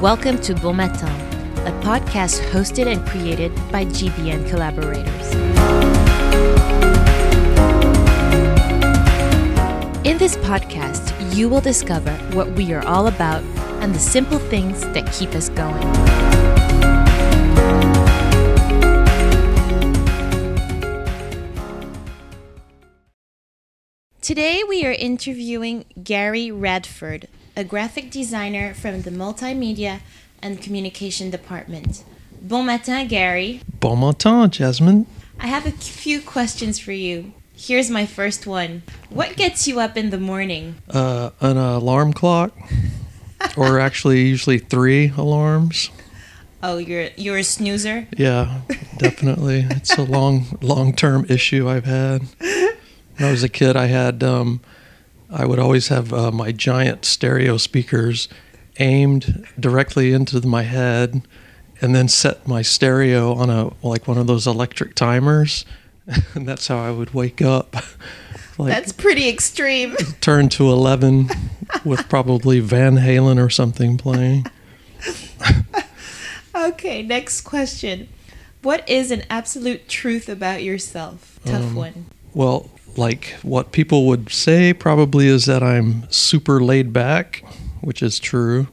Welcome to Bon Matin, a podcast hosted and created by GBN collaborators. In this podcast, you will discover what we are all about and the simple things that keep us going. Today, we are interviewing Gary Radford, a graphic designer from the Multimedia and Communication Department. Bon matin, Gary. Bon matin, Jasmine. I have a few questions for you. Here's my first one What gets you up in the morning? Uh, an alarm clock, or actually, usually three alarms. Oh, you're you're a snoozer. Yeah, definitely. it's a long, long-term issue I've had. When I was a kid, I had um, I would always have uh, my giant stereo speakers aimed directly into my head, and then set my stereo on a like one of those electric timers, and that's how I would wake up. like That's pretty extreme. turn to eleven with probably Van Halen or something playing. okay, next question. What is an absolute truth about yourself? Tough Um, one. Well, like what people would say probably is that I'm super laid back, which is true.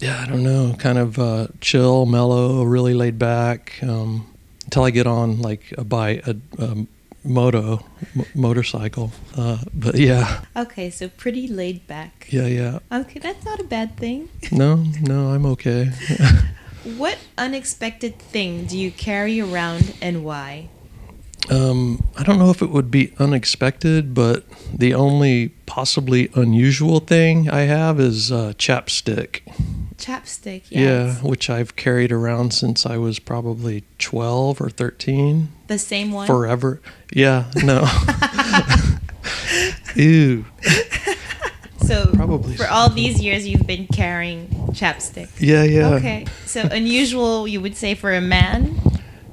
Yeah, I don't know, kind of uh, chill, mellow, really laid back um, until I get on like a bike, a, a moto, m- motorcycle. Uh, but yeah, Okay, so pretty laid back. yeah, yeah. Okay, that's not a bad thing. No, no, I'm okay. What unexpected thing do you carry around and why? Um, I don't know if it would be unexpected, but the only possibly unusual thing I have is uh, chapstick. Chapstick, Yeah, which I've carried around since I was probably 12 or 13. The same one? Forever. Yeah, no. Ew. so Probably for all these years you've been carrying chapstick. Yeah, yeah. Okay. So unusual you would say for a man?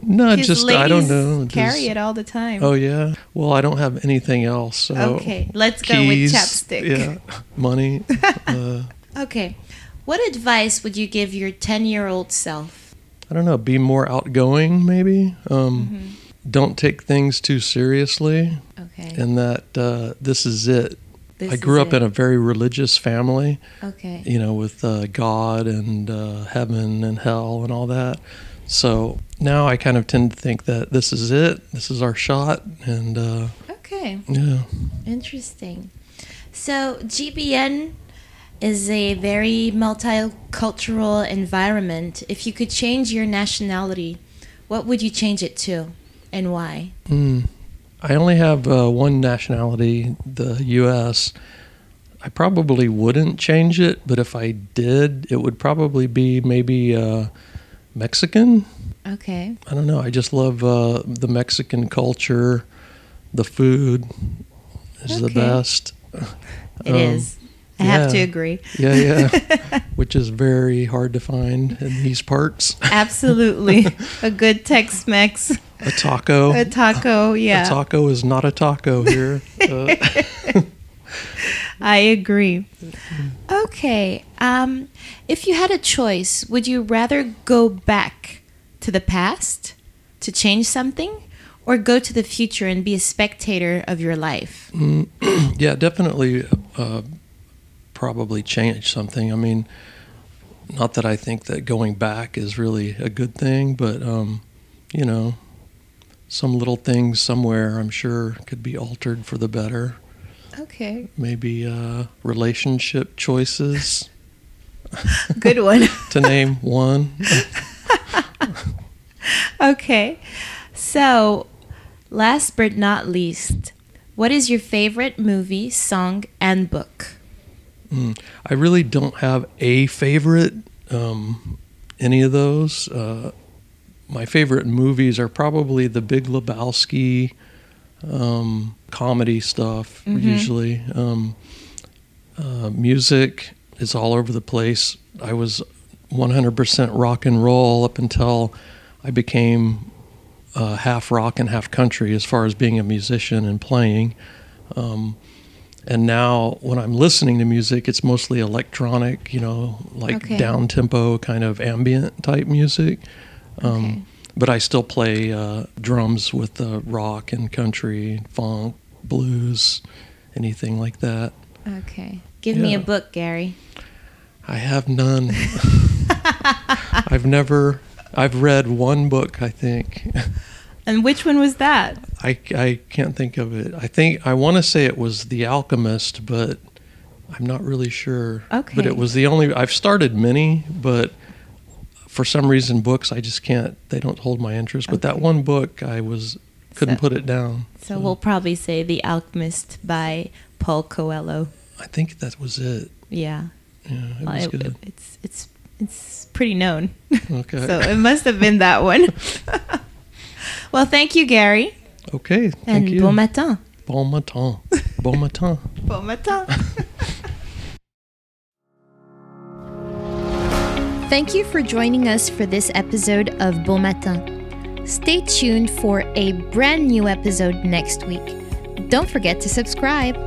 No, just, I don't know. Carry it all the time. Oh, yeah. Well, I don't have anything else. So Okay, let's go with keys, chapstick. Yeah, money. uh, Okay. What advice would you give your 10-year-old self? I don't know, be more outgoing maybe. Um, Mm-hmm. Don't take things too seriously, Okay. and that uh, this is it. This I grew up it. in a very religious family, Okay. you know, with uh, God and uh, heaven and hell and all that. So now I kind of tend to think that this is it, this is our shot, and uh, Okay. yeah. Interesting. So GBN is a very multicultural environment. If you could change your nationality, what would you change it to and why? Mm. I only have uh, one nationality, the U.S. I probably wouldn't change it, but if I did, it would probably be maybe uh, Mexican. Okay. I don't know. I just love uh, the Mexican culture. The food is the best. It is. Um, I have to agree. Yeah, yeah. Which is very hard to find in these parts. Absolutely. a good Tex Mex, A taco. a taco. Yeah. A taco is not a taco here. Uh, I agree. Okay. Um, if you had a choice, would you rather go back to the past to change something or go to the future and be a spectator of your life? yeah, definitely. Uh, probably change something. I mean, not that I think that going back is really a good thing, but um, you know, some little things somewhere I'm sure could be altered for the better. Okay. Maybe uh, relationship choices, Good one. to name one. okay. So, last but not least, what is your favorite movie, song, and book? Mm. I really don't have a favorite. Um, any of those. Uh, my favorite movies are probably The Big Lebowski, um, comedy stuff Mhm. usually. Um, uh, music is all over the place. I was 100% rock and roll up until I became uh, half rock and half country as far as being a musician and playing. Um, And now when I'm listening to music, it's mostly electronic, you know, like Okay. down tempo kind of ambient type music. Um, Okay. But I still play uh, drums with uh, rock and country, funk, blues, anything like that. Okay. Give me a book, Gary. I have none. I've never. I've read one book, I think. And which one was that? I, I can't think of it. I think I want to say it was The Alchemist, but I'm not really sure. Okay. But it was the only. I've started many, but for some reason, books I just can't. They don't hold my interest. But that one book, I was couldn't So- put it down. So we'll probably say The Alchemist by Paul Coelho. I think that was it. Yeah. Yeah, it Well, was it- good. it's it's it's pretty known. Okay. so it must have been that one. well, thank you, Gary. okay. Thank and you. bon matin. Bon matin. Bon matin. Bon matin. Thank you for joining us for this episode of Bon Matin. Stay tuned for a brand new episode next week. Don't forget to subscribe.